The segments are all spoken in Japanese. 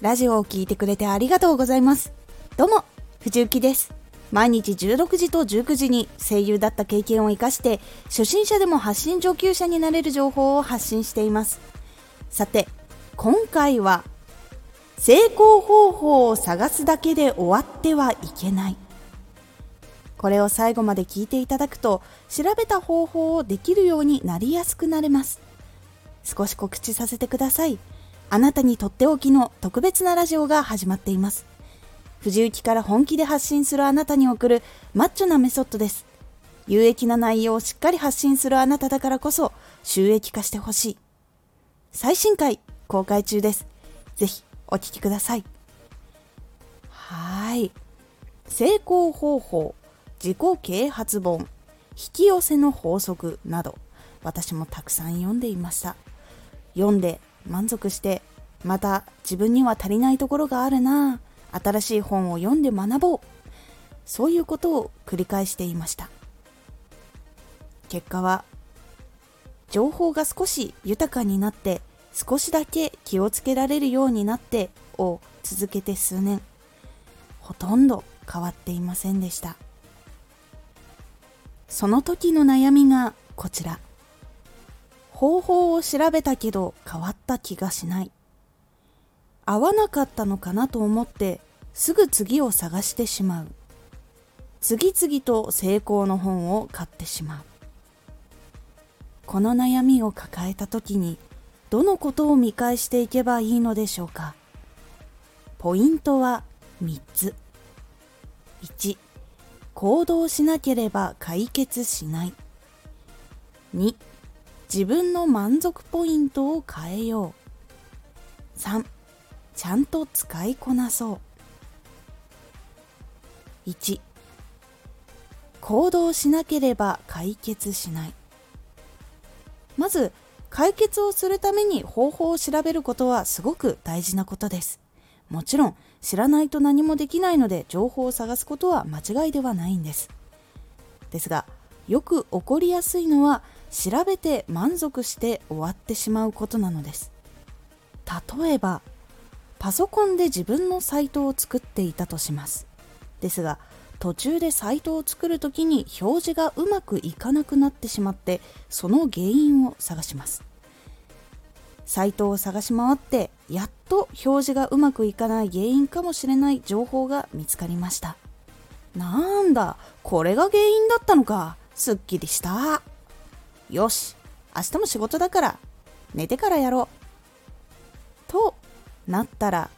ラジオを聴いてくれてありがとうございます。どうも、藤幸です。毎日16時と19時に声優だった経験を活かして、初心者でも発信上級者になれる情報を発信しています。さて、今回は、成功方法を探すだけで終わってはいけない。これを最後まで聞いていただくと、調べた方法をできるようになりやすくなれます。少し告知させてください。あなたにとっておきの特別なラジオが始まっています。藤雪から本気で発信するあなたに送るマッチョなメソッドです。有益な内容をしっかり発信するあなただからこそ収益化してほしい。最新回公開中です。ぜひお聴きください。はい。成功方法、自己啓発本、引き寄せの法則など私もたくさん読んでいました。読んで満足してまた自分には足りないところがあるな。新しい本を読んで学ぼう。そういうことを繰り返していました。結果は情報が少し豊かになって少しだけ気をつけられるようになってを続けて数年。ほとんど変わっていませんでした。その時の悩みがこちら。方法を調べたけど変わった気がしない。合わなかったのかなと思ってすぐ次を探してしまう。次々と成功の本を買ってしまう。この悩みを抱えた時にどのことを見返していけばいいのでしょうかポイントは3つ。1行動しなければ解決しない2自分の満足ポイントを変えよう。3ちゃんと使いこなそう。1行動しなければ解決しない。まず解決をするために方法を調べることはすごく大事なことです。もちろん知らないと何もできないので情報を探すことは間違いではないんです。ですがよく起こりやすいのは調べて満足して終わってしまうことなのです。例えばパソコンで自分のサイトを作っていたとします。ですが途中でサイトを作る時に表示がうまくいかなくなってしまってその原因を探します。サイトを探し回ってやっと表示がうまくいかない原因かもしれない情報が見つかりました。なんだこれが原因だったのか。すっきりした。よし、明日も仕事だから、寝てからやろう。となったら、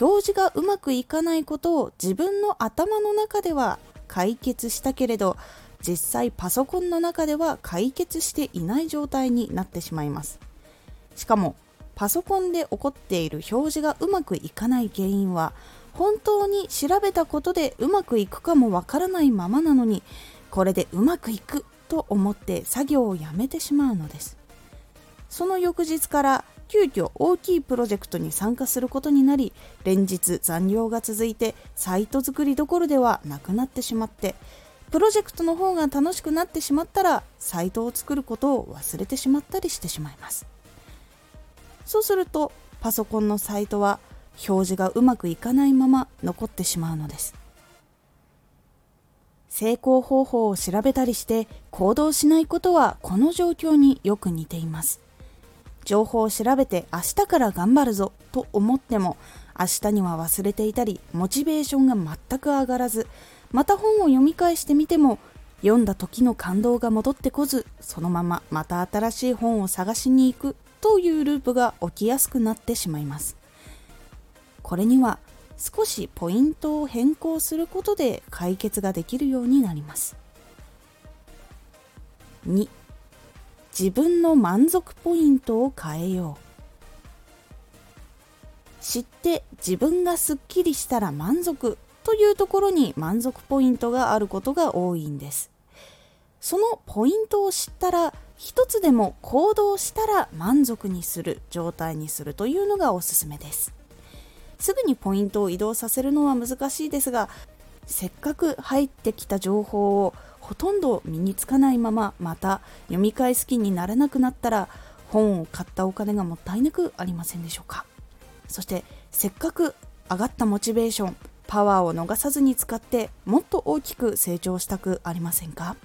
表示がうまくいかないことを自分の頭の中では解決したけれど、実際パソコンの中では解決していない状態になってしまいます。しかも、パソコンで起こっている表示がうまくいかない原因は、本当に調べたことでうまくいくかもわからないままなのに、これでうまくいくと思って作業をやめてしまうのです。その翌日から急遽大きいプロジェクトに参加することになり連日残業が続いてサイト作りどころではなくなってしまってプロジェクトの方が楽しくなってしまったらサイトを作ることを忘れてしまったりしてしまいます。そうするとパソコンのサイトは表示がうまくいかないまま残ってしまうのです。成功方法を調べたりして行動しないことはこの状況によく似ています。情報を調べて明日から頑張るぞと思っても明日には忘れていたりモチベーションが全く上がらずまた本を読み返してみても読んだ時の感動が戻ってこずそのまままた新しい本を探しに行くというループが起きやすくなってしまいますこれには少しポイントを変更することで解決ができるようになります。2自分の満足ポイントを変えよう。知って自分がすっきりしたら満足というところに満足ポイントがあることが多いんです。そのポイントを知ったら一つでも行動したら満足にする状態にするというのがおすすめです。すぐにポイントを移動させるのは難しいですがせっかく入ってきた情報をほとんど身につかないまままた読み返す気にならなくなったら本を買ったお金がもったいなくありませんでしょうか。そしてせっかく上がったモチベーションパワーを逃さずに使ってもっと大きく成長したくありませんか。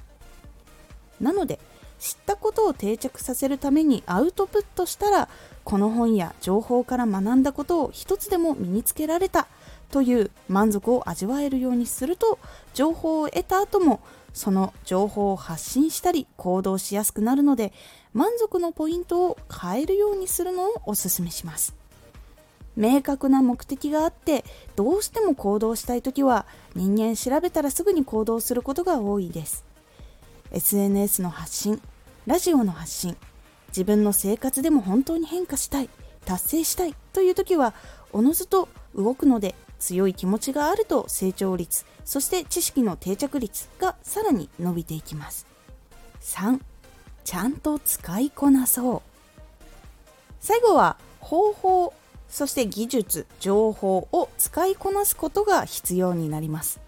なので知ったことを定着させるためにアウトプットしたらこの本や情報から学んだことを一つでも身につけられたという満足を味わえるようにすると情報を得た後もその情報を発信したり行動しやすくなるので満足のポイントを変えるようにするのをおすすめします。明確な目的があってどうしても行動したい時は人間調べたらすぐに行動することが多いです。SNS の発信ラジオの発信自分の生活でも本当に変化したい達成したいという時はおのずと動くので強い気持ちがあると成長率そして知識の定着率がさらに伸びていきます。3ちゃんと使いこなそう。最後は方法そして技術情報を使いこなすことが必要になります。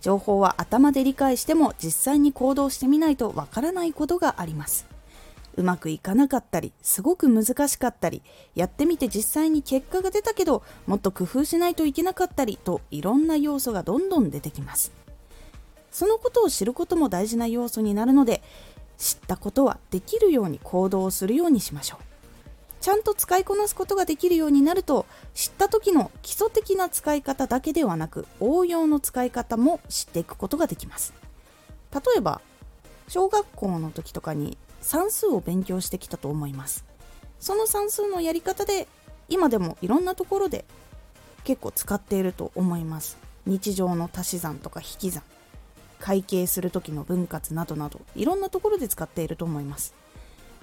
情報は頭で理解しても実際に行動してみないとわからないことがあります。うまくいかなかったりすごく難しかったりやってみて実際に結果が出たけどもっと工夫しないといけなかったりといろんな要素がどんどん出てきます。そのことを知ることも大事な要素になるので知ったことはできるように行動をするようにしましょう。ちゃんと使いこなすことができるようになると知った時の基礎的な使い方だけではなく応用の使い方も知っていくことができます。例えば小学校の時とかに算数を勉強してきたと思います。その算数のやり方で今でもいろんなところで結構使っていると思います。日常の足し算とか引き算会計する時の分割などなどいろんなところで使っていると思います。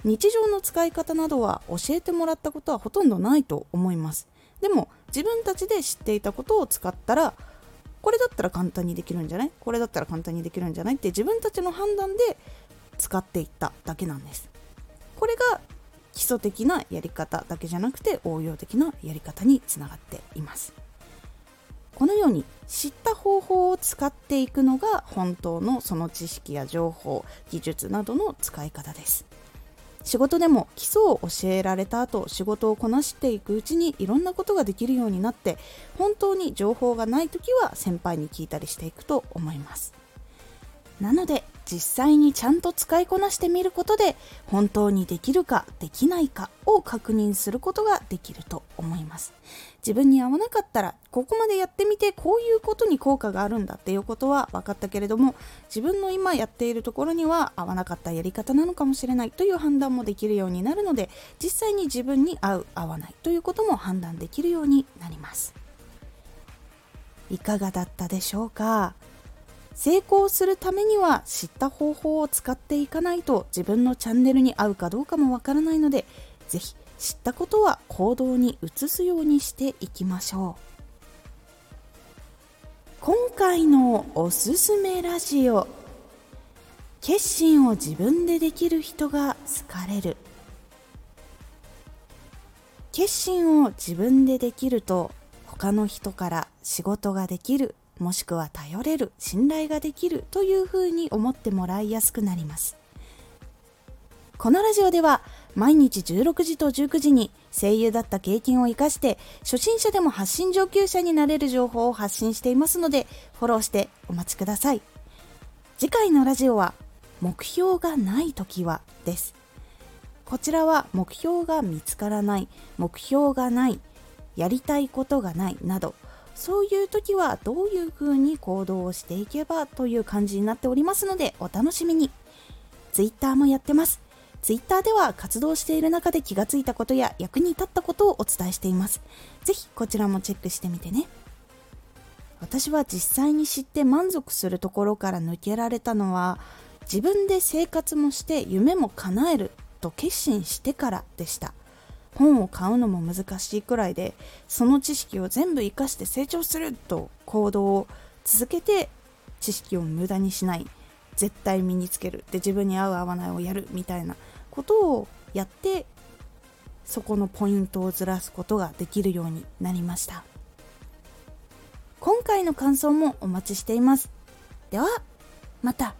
日常の使い方などは教えてもらったことはほとんどないと思います。でも自分たちで知っていたことを使ったらこれだったら簡単にできるんじゃない？これだったら簡単にできるんじゃない？って自分たちの判断で使っていっただけなんです。これが基礎的なやり方だけじゃなくて応用的なやり方につながっています。このように知った方法を使っていくのが本当のその知識や情報技術などの使い方です。仕事でも基礎を教えられた後仕事をこなしていくうちにいろんなことができるようになって本当に情報がない時は先輩に聞いたりしていくと思います。なので実際にちゃんと使いこなしてみることで本当にできるかできないかを確認することができると思います。自分に合わなかったらここまでやってみてこういうことに効果があるんだっていうことは分かったけれども自分の今やっているところには合わなかったやり方なのかもしれないという判断もできるようになるので実際に自分に合う合わないということも判断できるようになります。いかがだったでしょうか？成功するためには知った方法を使っていかないと自分のチャンネルに合うかどうかもわからないので是非知ったことは行動に移すようにしていきましょう。今回のおすすめラジオ決心を自分でできる人が好かれる。決心を自分でできると他の人から仕事ができるもしくは頼れる信頼ができるというふうに思ってもらいやすくなります。このラジオでは毎日16時と19時に声優だった経験を生かして初心者でも発信上級者になれる情報を発信していますのでフォローしてお待ちください。次回のラジオは目標がない時はです。こちらは目標が見つからない目標がないやりたいことがないなどそういう時はどういう風に行動をしていけばという感じになっておりますのでお楽しみに。Twitter もやってます。Twitter では活動している中で気がついたことや役に立ったことをお伝えしています。是非こちらもチェックしてみてね。私は実際に知って満足するところから抜けられたのは自分で生活もして夢も叶えると決心してからでした。本を買うのも難しいくらいでその知識を全部活かして成長すると行動を続けて知識を無駄にしない。絶対身につける。で自分に合う合わないをやるみたいなことをやってそこのポイントをずらすことができるようになりました。今回の感想もお待ちしています。ではまた。